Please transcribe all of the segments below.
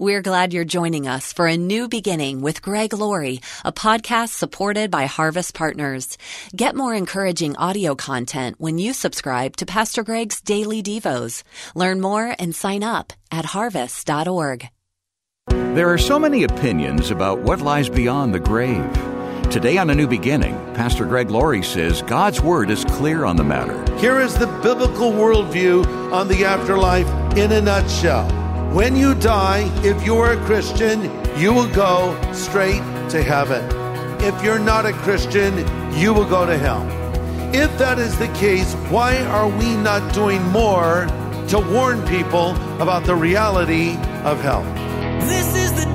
We're glad you're joining us for a new beginning with Greg Laurie, a podcast supported by Harvest Partners. Get more encouraging audio content when you subscribe to Pastor Greg's Daily Devos. Learn more and sign up at harvest.org. There are so many opinions about what lies beyond the grave. Today on A New Beginning, Pastor Greg Laurie says God's Word is clear on the matter. Here is the biblical worldview on the afterlife in a nutshell. When you die, if you're a Christian, you will go straight to heaven. If you're not a Christian, you will go to hell. If that is the case, why are we not doing more to warn people about the reality of hell? This is the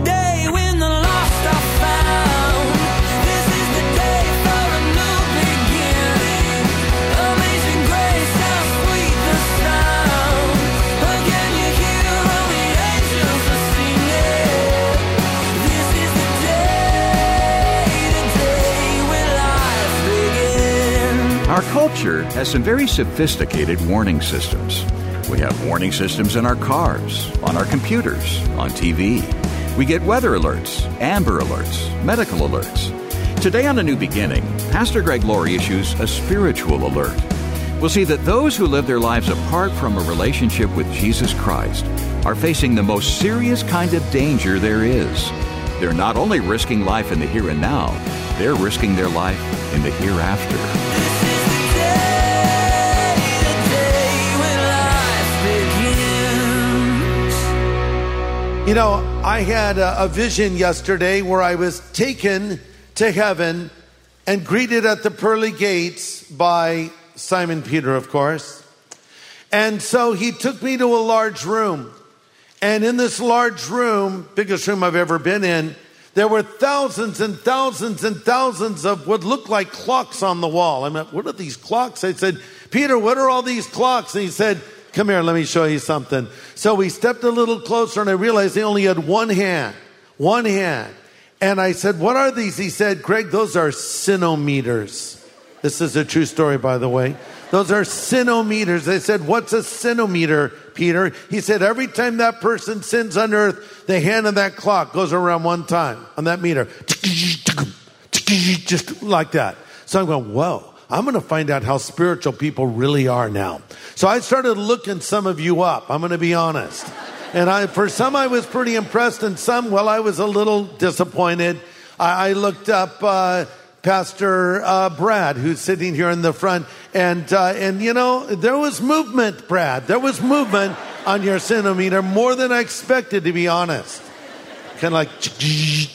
Has some very sophisticated warning systems. We have warning systems in our cars, on our computers, on TV. We get weather alerts, amber alerts, medical alerts. Today on A New Beginning, Pastor Greg Laurie issues a spiritual alert. We'll see that those who live their lives apart from a relationship with Jesus Christ are facing the most serious kind of danger there is. They're not only risking life in the here and now, they're risking their life in the hereafter. You know, I had a, a vision yesterday where I was taken to heaven and greeted at the pearly gates by Simon Peter, of course. And so he took me to a large room. And in this large room, biggest room I've ever been in, there were thousands and thousands and thousands of what looked like clocks on the wall. I mean, what are these clocks? I said, Peter, what are all these clocks? And he said, Come here, let me show you something. So we stepped a little closer and I realized he only had one hand. One hand. And I said, What are these? He said, Greg, those are sinometers. This is a true story, by the way. Those are sinometers. They said, What's a sinometer, Peter? He said, Every time that person sins on earth, the hand of that clock goes around one time on that meter. Just like that. So I'm going, Whoa. I'm going to find out how spiritual people really are now. So I started looking some of you up. I'm going to be honest. And I, for some, I was pretty impressed, and some, well, I was a little disappointed. I, I looked up uh, Pastor uh, Brad, who's sitting here in the front, and uh, and you know there was movement, Brad. There was movement on your sinometer more than I expected, to be honest. Kind of like.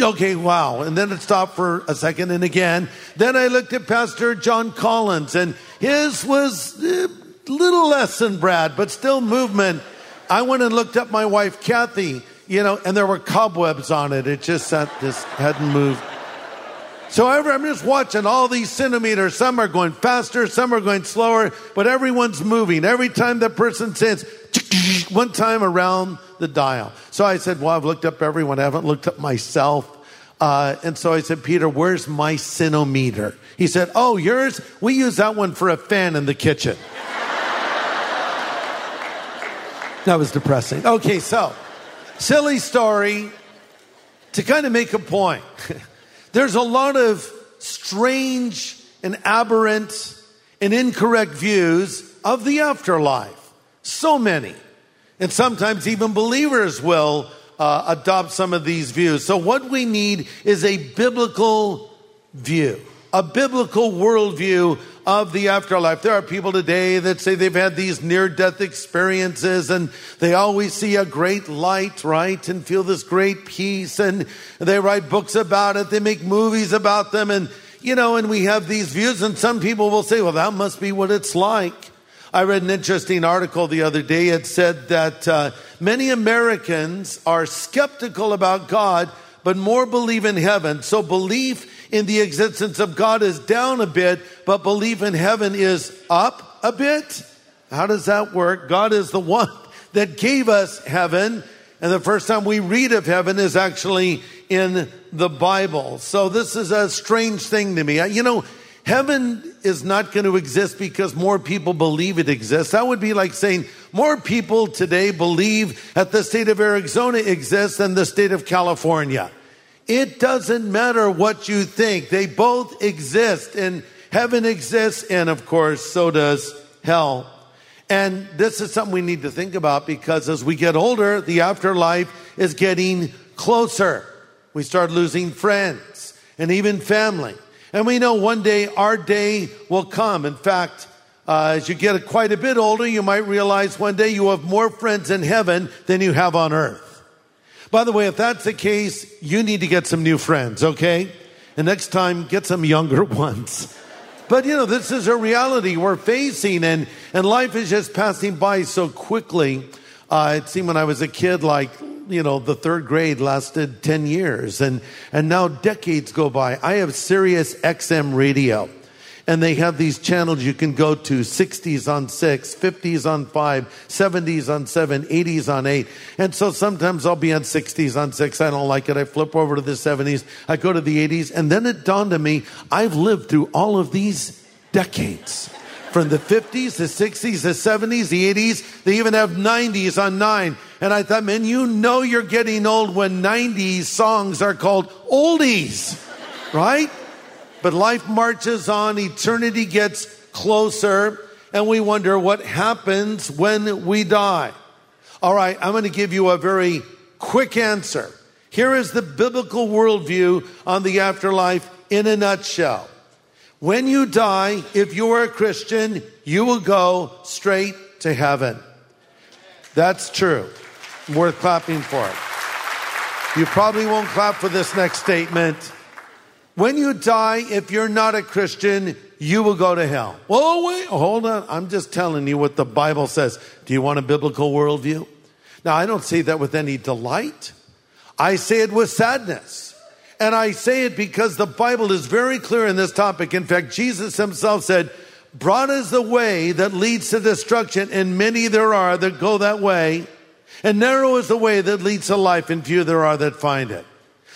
Okay, wow. And then it stopped for a second and again. Then I looked at Pastor John Collins and his was a little less than Brad, but still movement. I went and looked up my wife, Kathy, you know, and there were cobwebs on it. It just, sat, just hadn't moved. So I'm just watching all these sinometers. Some are going faster, some are going slower, but everyone's moving. Every time the person says, one time around the dial. So I said, well, I've looked up everyone. I haven't looked up myself. Uh, and so I said, Peter, where's my sinometer? He said, oh, yours? We use that one for a fan in the kitchen. that was depressing. Okay, so silly story to kind of make a point. There's a lot of strange and aberrant and incorrect views of the afterlife. So many. And sometimes even believers will uh, adopt some of these views. So, what we need is a biblical view, a biblical worldview of the afterlife. There are people today that say they've had these near death experiences and they always see a great light, right? And feel this great peace. And they write books about it. They make movies about them. And, you know, and we have these views. And some people will say, well, that must be what it's like. I read an interesting article the other day. It said that uh, many Americans are skeptical about God, but more believe in heaven. So belief in the existence of God is down a bit, but belief in heaven is up a bit. How does that work? God is the one that gave us heaven. And the first time we read of heaven is actually in the Bible. So this is a strange thing to me. You know, heaven is not going to exist because more people believe it exists. That would be like saying more people today believe that the state of Arizona exists than the state of California. It doesn't matter what you think. They both exist and heaven exists. And of course, so does hell. And this is something we need to think about because as we get older, the afterlife is getting closer. We start losing friends and even family. And we know one day our day will come. In fact, uh, as you get quite a bit older, you might realize one day you have more friends in heaven than you have on earth. By the way, if that's the case, you need to get some new friends, okay? And next time, get some younger ones. But you know, this is a reality we're facing, and, and life is just passing by so quickly. Uh, it seemed when I was a kid, like, you know, the third grade lasted 10 years, and, and now decades go by. I have Sirius XM radio and they have these channels you can go to 60s on 6 50s on 5 70s on 7 80s on 8 and so sometimes i'll be on 60s on 6 i don't like it i flip over to the 70s i go to the 80s and then it dawned on me i've lived through all of these decades from the 50s, the 60s, the 70s, the 80s. They even have 90s on 9. And I thought, man, you know you're getting old when 90s songs are called oldies, right? But life marches on, eternity gets closer, and we wonder what happens when we die. All right, I'm going to give you a very quick answer. Here is the biblical worldview on the afterlife in a nutshell. When you die, if you are a Christian, you will go straight to heaven. That's true. Worth clapping for. You probably won't clap for this next statement. When you die, if you're not a Christian, you will go to hell. Well, wait, hold on. I'm just telling you what the Bible says. Do you want a biblical worldview? Now, I don't say that with any delight. I say it with sadness. And I say it because the Bible is very clear in this topic. In fact, Jesus himself said, broad is the way that leads to destruction and many there are that go that way. And narrow is the way that leads to life and few there are that find it.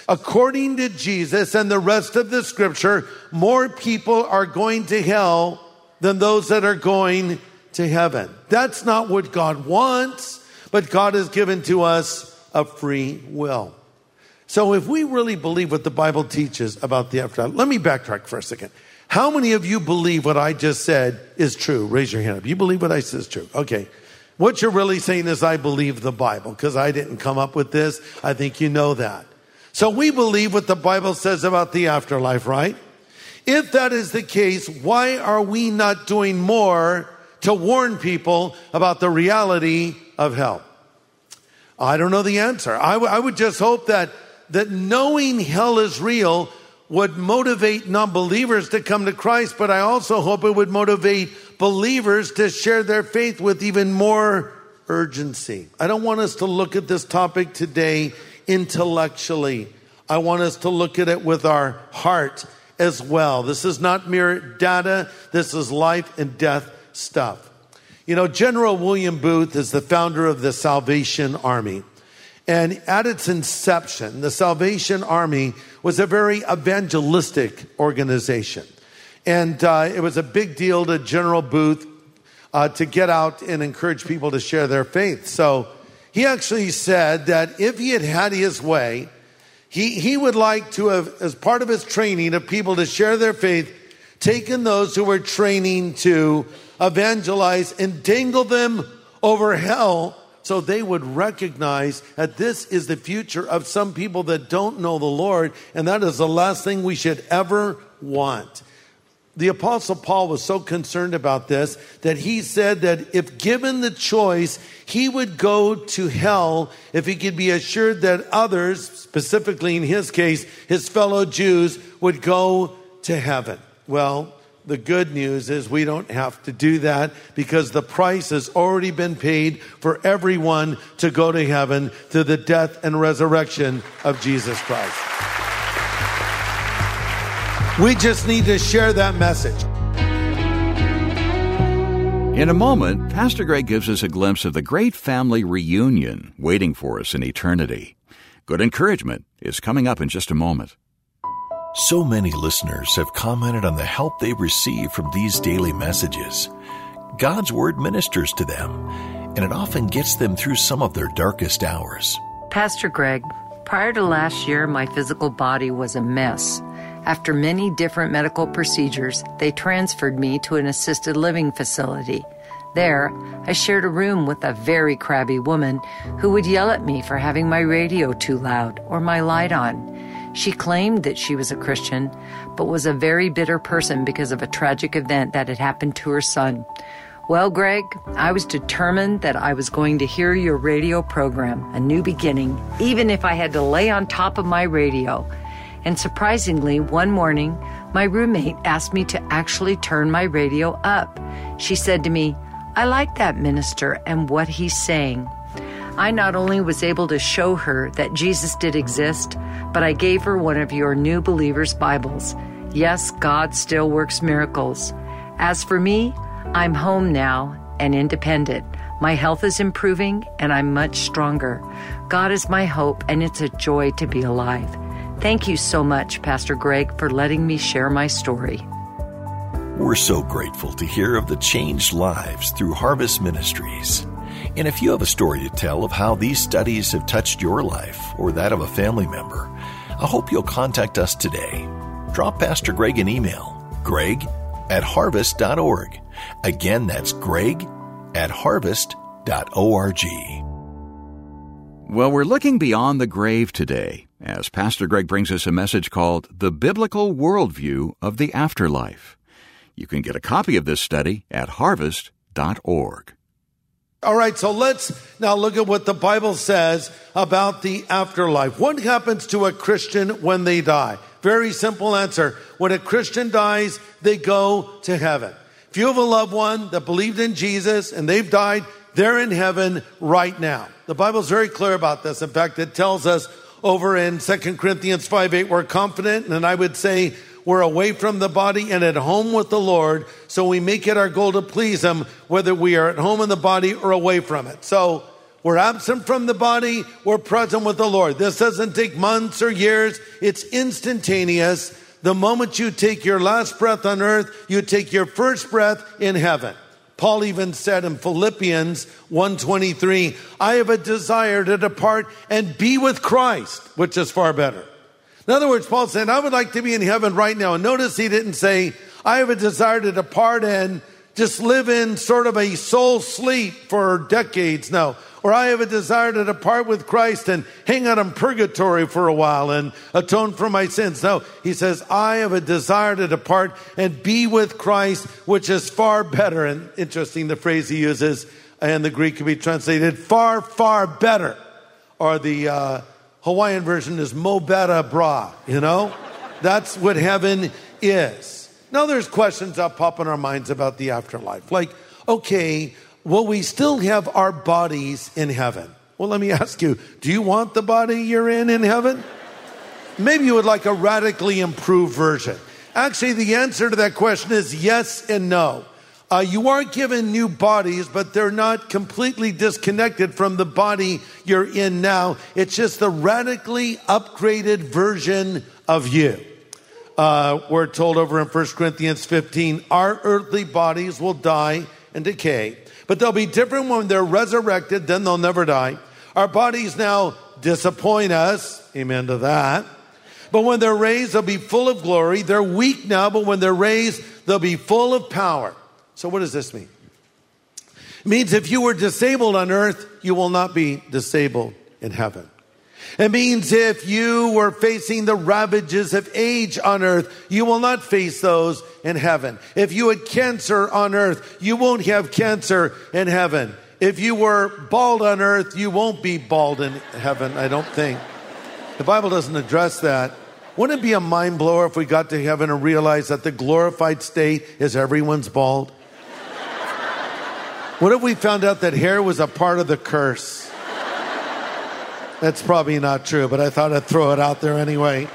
According to Jesus and the rest of the scripture, more people are going to hell than those that are going to heaven. That's not what God wants, but God has given to us a free will. So if we really believe what the Bible teaches about the afterlife, let me backtrack for a second. How many of you believe what I just said is true? Raise your hand up. You believe what I said is true. Okay. What you're really saying is I believe the Bible because I didn't come up with this. I think you know that. So we believe what the Bible says about the afterlife, right? If that is the case, why are we not doing more to warn people about the reality of hell? I don't know the answer. I, w- I would just hope that that knowing hell is real would motivate non-believers to come to Christ, but I also hope it would motivate believers to share their faith with even more urgency. I don't want us to look at this topic today intellectually. I want us to look at it with our heart as well. This is not mere data. This is life and death stuff. You know, General William Booth is the founder of the Salvation Army. And at its inception, the Salvation Army was a very evangelistic organization. And uh, it was a big deal to General Booth uh, to get out and encourage people to share their faith. So he actually said that if he had had his way, he, he would like to have, as part of his training of people to share their faith, taken those who were training to evangelize and dangle them over hell so they would recognize that this is the future of some people that don't know the Lord, and that is the last thing we should ever want. The apostle Paul was so concerned about this that he said that if given the choice, he would go to hell if he could be assured that others, specifically in his case, his fellow Jews, would go to heaven. Well, the good news is we don't have to do that because the price has already been paid for everyone to go to heaven through the death and resurrection of Jesus Christ. We just need to share that message. In a moment, Pastor Greg gives us a glimpse of the great family reunion waiting for us in eternity. Good encouragement is coming up in just a moment. So many listeners have commented on the help they receive from these daily messages. God's Word ministers to them, and it often gets them through some of their darkest hours. Pastor Greg, prior to last year, my physical body was a mess. After many different medical procedures, they transferred me to an assisted living facility. There, I shared a room with a very crabby woman who would yell at me for having my radio too loud or my light on. She claimed that she was a Christian, but was a very bitter person because of a tragic event that had happened to her son. Well, Greg, I was determined that I was going to hear your radio program, A New Beginning, even if I had to lay on top of my radio. And surprisingly, one morning, my roommate asked me to actually turn my radio up. She said to me, I like that minister and what he's saying. I not only was able to show her that Jesus did exist, but I gave her one of your New Believers Bibles. Yes, God still works miracles. As for me, I'm home now and independent. My health is improving and I'm much stronger. God is my hope and it's a joy to be alive. Thank you so much, Pastor Greg, for letting me share my story. We're so grateful to hear of the changed lives through Harvest Ministries. And if you have a story to tell of how these studies have touched your life or that of a family member, I hope you'll contact us today. Drop Pastor Greg an email, greg at harvest.org. Again, that's greg at harvest.org. Well, we're looking beyond the grave today as Pastor Greg brings us a message called The Biblical Worldview of the Afterlife. You can get a copy of this study at harvest.org. All right, so let's now look at what the Bible says about the afterlife. What happens to a Christian when they die? Very simple answer. When a Christian dies, they go to heaven. If you have a loved one that believed in Jesus and they've died, they're in heaven right now. The Bible's very clear about this. In fact, it tells us over in 2 Corinthians 5 8, we're confident, and I would say we're away from the body and at home with the Lord. So we make it our goal to please Him, whether we are at home in the body or away from it. So we're absent from the body, we're present with the Lord. This doesn't take months or years, it's instantaneous. The moment you take your last breath on earth, you take your first breath in heaven. Paul even said in Philippians 1:23, I have a desire to depart and be with Christ, which is far better. In other words, Paul said, I would like to be in heaven right now. And notice he didn't say, I have a desire to depart and just live in sort of a soul sleep for decades. now. Or I have a desire to depart with Christ and hang out in purgatory for a while and atone for my sins. No, he says, I have a desire to depart and be with Christ, which is far better. And interesting, the phrase he uses in the Greek can be translated far, far better. Or the, uh, Hawaiian version is mo better bra, you know? That's what heaven is. Now there's questions that pop in our minds about the afterlife. Like, okay, will we still have our bodies in heaven? Well, let me ask you, do you want the body you're in in heaven? Maybe you would like a radically improved version. Actually, the answer to that question is yes and no. Uh, you are given new bodies, but they're not completely disconnected from the body you're in now. It's just the radically upgraded version of you. Uh, we're told over in 1 Corinthians 15, our earthly bodies will die and decay, but they'll be different when they're resurrected, then they'll never die. Our bodies now disappoint us. Amen to that. But when they're raised, they'll be full of glory. They're weak now, but when they're raised, they'll be full of power. So, what does this mean? It means if you were disabled on earth, you will not be disabled in heaven. It means if you were facing the ravages of age on earth, you will not face those in heaven. If you had cancer on earth, you won't have cancer in heaven. If you were bald on earth, you won't be bald in heaven, I don't think. The Bible doesn't address that. Wouldn't it be a mind blower if we got to heaven and realized that the glorified state is everyone's bald? What if we found out that hair was a part of the curse? That's probably not true, but I thought I'd throw it out there anyway.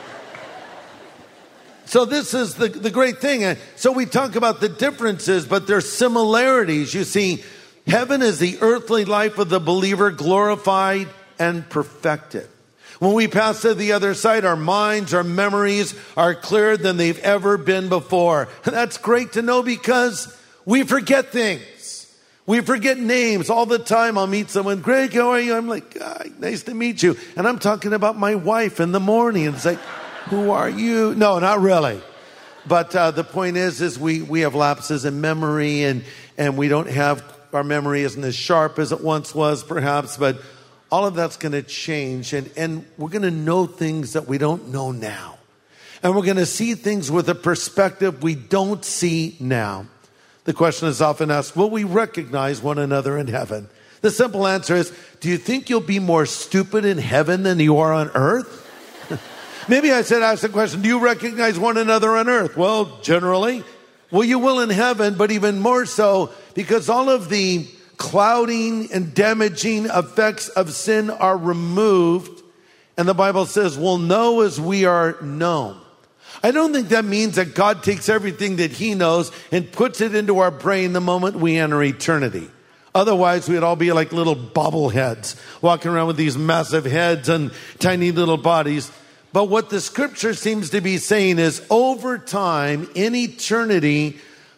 So this is the, the great thing. So we talk about the differences, but there's similarities. You see, heaven is the earthly life of the believer glorified and perfected. When we pass to the other side, our minds, our memories are clearer than they've ever been before. That's great to know because we forget things. We forget names all the time. I'll meet someone, Greg, how are you? I'm like, "Ah, nice to meet you. And I'm talking about my wife in the morning. And it's like, who are you? No, not really. But uh, the point is, is we, we have lapses in memory and, and we don't have, our memory isn't as sharp as it once was perhaps, but all of that's going to change and, and we're going to know things that we don't know now. And we're going to see things with a perspective we don't see now. The question is often asked, will we recognize one another in heaven? The simple answer is, do you think you'll be more stupid in heaven than you are on earth? Maybe I said, ask the question, do you recognize one another on earth? Well, generally. Well, you will in heaven, but even more so because all of the clouding and damaging effects of sin are removed. And the Bible says, we'll know as we are known. I don't think that means that God takes everything that He knows and puts it into our brain the moment we enter eternity. Otherwise, we'd all be like little bobbleheads walking around with these massive heads and tiny little bodies. But what the scripture seems to be saying is over time, in eternity,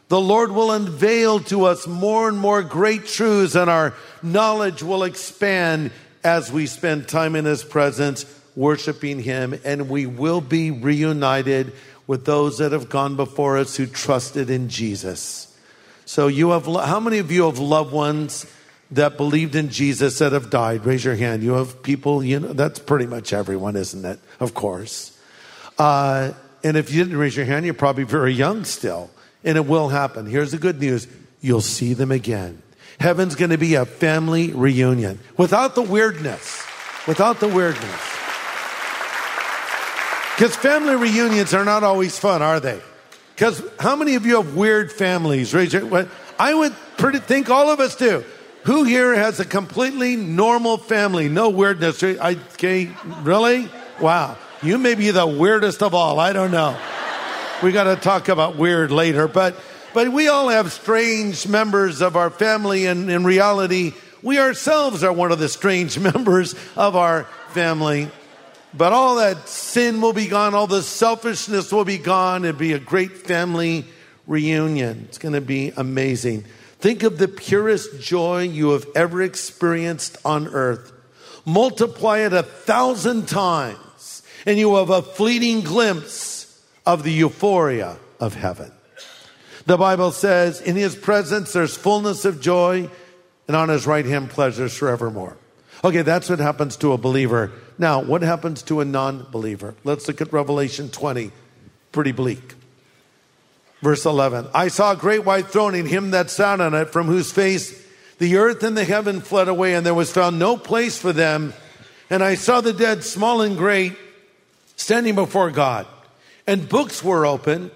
the Lord will unveil to us more and more great truths, and our knowledge will expand as we spend time in His presence, worshiping Him, and we will be reunited with those that have gone before us who trusted in Jesus. So, you have how many of you have loved ones that believed in Jesus that have died? Raise your hand. You have people, you know, that's pretty much everyone, isn't it? Of course. Uh, and if you didn't raise your hand, you're probably very young still and it will happen. Here's the good news you'll see them again. Heaven's going to be a family reunion without the weirdness. Without the weirdness. Because family reunions are not always fun, are they? Because how many of you have weird families? I would pretty think all of us do. Who here has a completely normal family? No weirdness. I, okay, really? Wow. You may be the weirdest of all. I don't know. We got to talk about weird later, but but we all have strange members of our family, and in reality, we ourselves are one of the strange members of our family. But all that sin will be gone, all the selfishness will be gone. It'll be a great family reunion. It's going to be amazing. Think of the purest joy you have ever experienced on earth. Multiply it a thousand times, and you have a fleeting glimpse of the euphoria of heaven. The Bible says, in his presence there's fullness of joy, and on his right hand pleasures forevermore. Okay, that's what happens to a believer. Now, what happens to a non believer? Let's look at Revelation 20. Pretty bleak. Verse 11 I saw a great white throne and him that sat on it, from whose face the earth and the heaven fled away, and there was found no place for them. And I saw the dead, small and great, standing before God and books were open,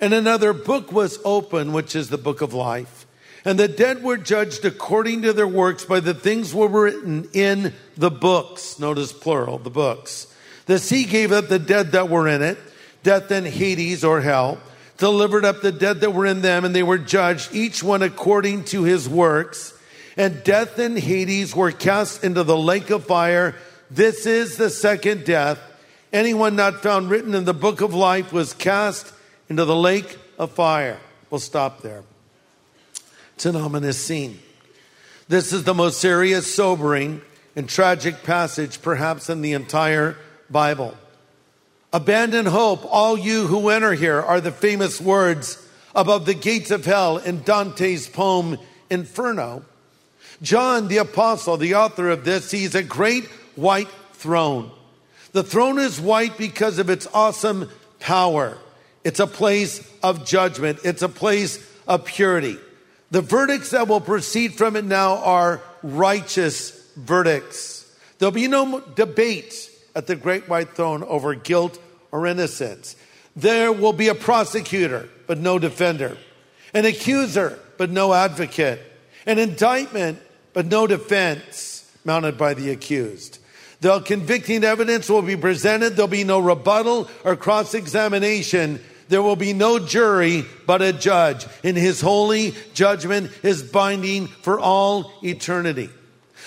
and another book was open, which is the book of life. And the dead were judged according to their works by the things were written in the books. Notice plural, the books. The sea gave up the dead that were in it, death and Hades or hell, delivered up the dead that were in them, and they were judged, each one according to his works. And death and Hades were cast into the lake of fire. This is the second death. Anyone not found written in the book of life was cast into the lake of fire. We'll stop there. It's an ominous scene. This is the most serious, sobering, and tragic passage, perhaps, in the entire Bible. Abandon hope, all you who enter here, are the famous words above the gates of hell in Dante's poem Inferno. John, the apostle, the author of this, sees a great white throne. The throne is white because of its awesome power. It's a place of judgment. It's a place of purity. The verdicts that will proceed from it now are righteous verdicts. There'll be no debate at the great white throne over guilt or innocence. There will be a prosecutor, but no defender, an accuser, but no advocate, an indictment, but no defense mounted by the accused. The convicting evidence will be presented. There'll be no rebuttal or cross examination. There will be no jury, but a judge. And his holy judgment is binding for all eternity.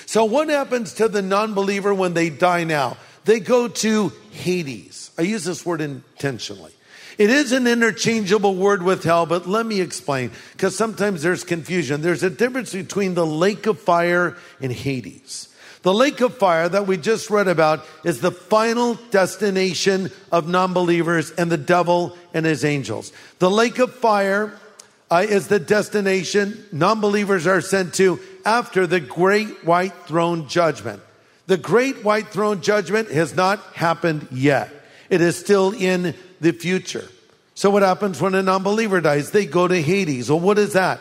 So, what happens to the non believer when they die now? they go to Hades. I use this word intentionally. It is an interchangeable word with hell, but let me explain because sometimes there's confusion. There's a difference between the lake of fire and Hades. The lake of fire that we just read about is the final destination of non believers and the devil and his angels. The lake of fire uh, is the destination non believers are sent to after the great white throne judgment. The great white throne judgment has not happened yet. It is still in the future. So what happens when a non-believer dies? They go to Hades. Well, what is that?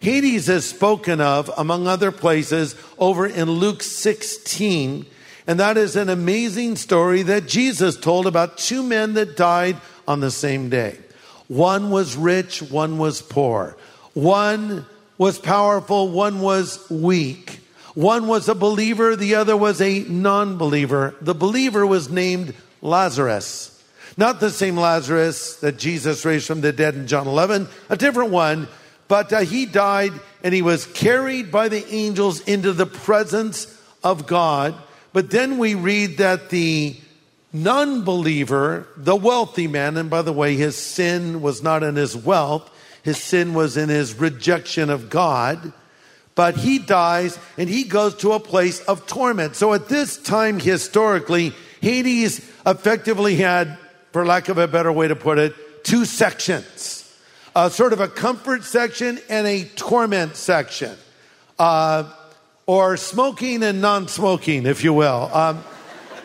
Hades is spoken of, among other places, over in Luke 16. And that is an amazing story that Jesus told about two men that died on the same day. One was rich, one was poor. One was powerful, one was weak. One was a believer, the other was a non believer. The believer was named Lazarus. Not the same Lazarus that Jesus raised from the dead in John 11, a different one, but uh, he died and he was carried by the angels into the presence of God. But then we read that the non believer, the wealthy man, and by the way, his sin was not in his wealth, his sin was in his rejection of God but he dies and he goes to a place of torment. So at this time, historically, Hades effectively had, for lack of a better way to put it, two sections. Uh, sort of a comfort section and a torment section. Uh, or smoking and non-smoking, if you will. Um,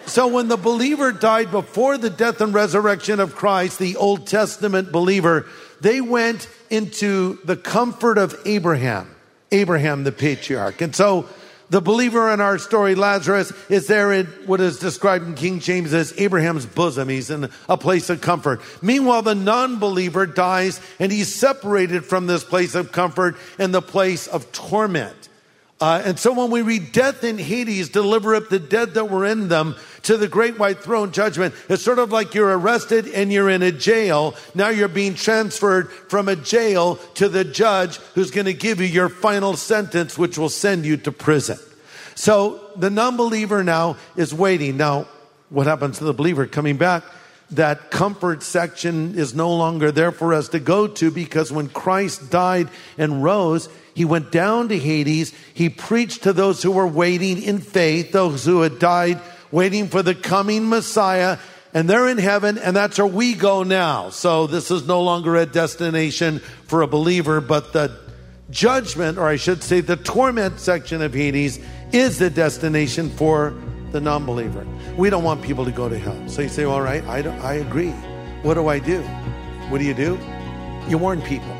so when the believer died before the death and resurrection of Christ, the Old Testament believer, they went into the comfort of Abraham. Abraham, the patriarch. And so the believer in our story, Lazarus, is there in what is described in King James as Abraham's bosom. He's in a place of comfort. Meanwhile, the non believer dies and he's separated from this place of comfort in the place of torment. Uh, and so when we read death in Hades, deliver up the dead that were in them to the great white throne judgment, it's sort of like you're arrested and you're in a jail. Now you're being transferred from a jail to the judge who's going to give you your final sentence, which will send you to prison. So the non-believer now is waiting. Now, what happens to the believer coming back? That comfort section is no longer there for us to go to because when Christ died and rose, he went down to Hades. He preached to those who were waiting in faith, those who had died waiting for the coming Messiah. And they're in heaven, and that's where we go now. So this is no longer a destination for a believer, but the judgment, or I should say, the torment section of Hades is the destination for the non believer. We don't want people to go to hell. So you say, all right, I, I agree. What do I do? What do you do? You warn people.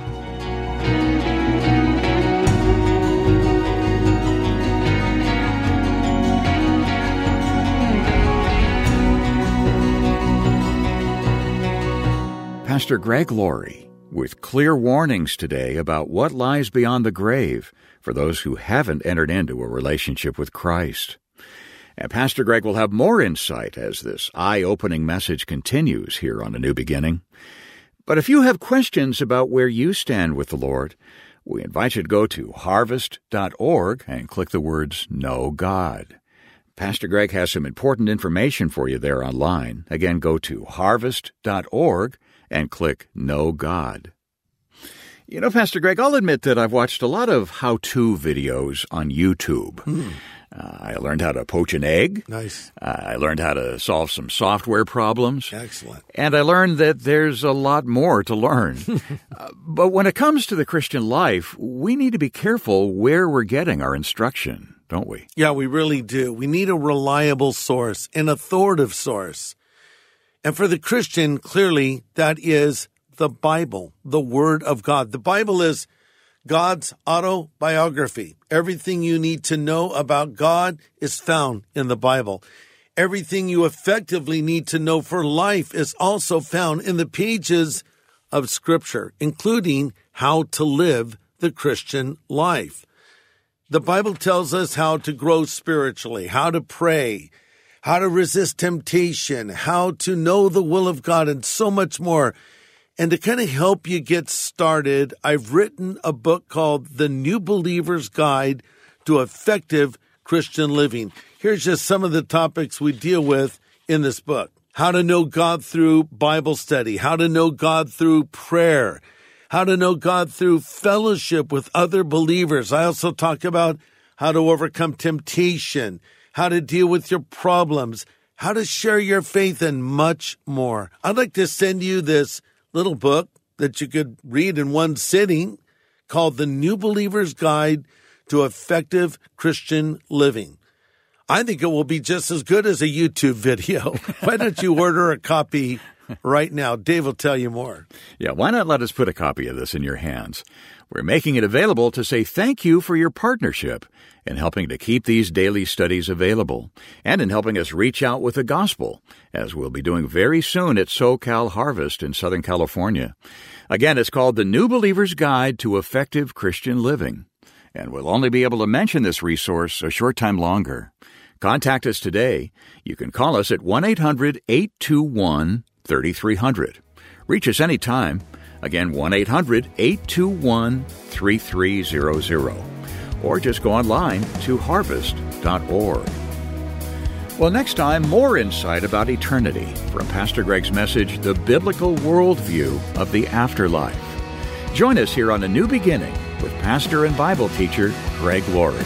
Pastor Greg Laurie with clear warnings today about what lies beyond the grave for those who haven't entered into a relationship with Christ. And Pastor Greg will have more insight as this eye opening message continues here on A New Beginning. But if you have questions about where you stand with the Lord, we invite you to go to harvest.org and click the words Know God. Pastor Greg has some important information for you there online. Again, go to harvest.org and click Know God. You know, Pastor Greg, I'll admit that I've watched a lot of how to videos on YouTube. Uh, I learned how to poach an egg. Nice. Uh, I learned how to solve some software problems. Excellent. And I learned that there's a lot more to learn. uh, but when it comes to the Christian life, we need to be careful where we're getting our instruction, don't we? Yeah, we really do. We need a reliable source, an authoritative source. And for the Christian, clearly that is the Bible, the Word of God. The Bible is God's autobiography. Everything you need to know about God is found in the Bible. Everything you effectively need to know for life is also found in the pages of Scripture, including how to live the Christian life. The Bible tells us how to grow spiritually, how to pray, how to resist temptation, how to know the will of God, and so much more. And to kind of help you get started, I've written a book called The New Believer's Guide to Effective Christian Living. Here's just some of the topics we deal with in this book. How to know God through Bible study, how to know God through prayer, how to know God through fellowship with other believers. I also talk about how to overcome temptation, how to deal with your problems, how to share your faith, and much more. I'd like to send you this little book that you could read in one sitting called The New Believer's Guide to Effective Christian Living. I think it will be just as good as a YouTube video. Why don't you order a copy right now? Dave will tell you more. Yeah, why not let us put a copy of this in your hands? We're making it available to say thank you for your partnership in helping to keep these daily studies available and in helping us reach out with the gospel, as we'll be doing very soon at SoCal Harvest in Southern California. Again, it's called The New Believer's Guide to Effective Christian Living, and we'll only be able to mention this resource a short time longer. Contact us today. You can call us at 1 800 821 3300. Reach us anytime. Again, 1 800 821 3300. Or just go online to harvest.org. Well, next time, more insight about eternity from Pastor Greg's message, The Biblical Worldview of the Afterlife. Join us here on A New Beginning with pastor and Bible teacher Greg Laurie.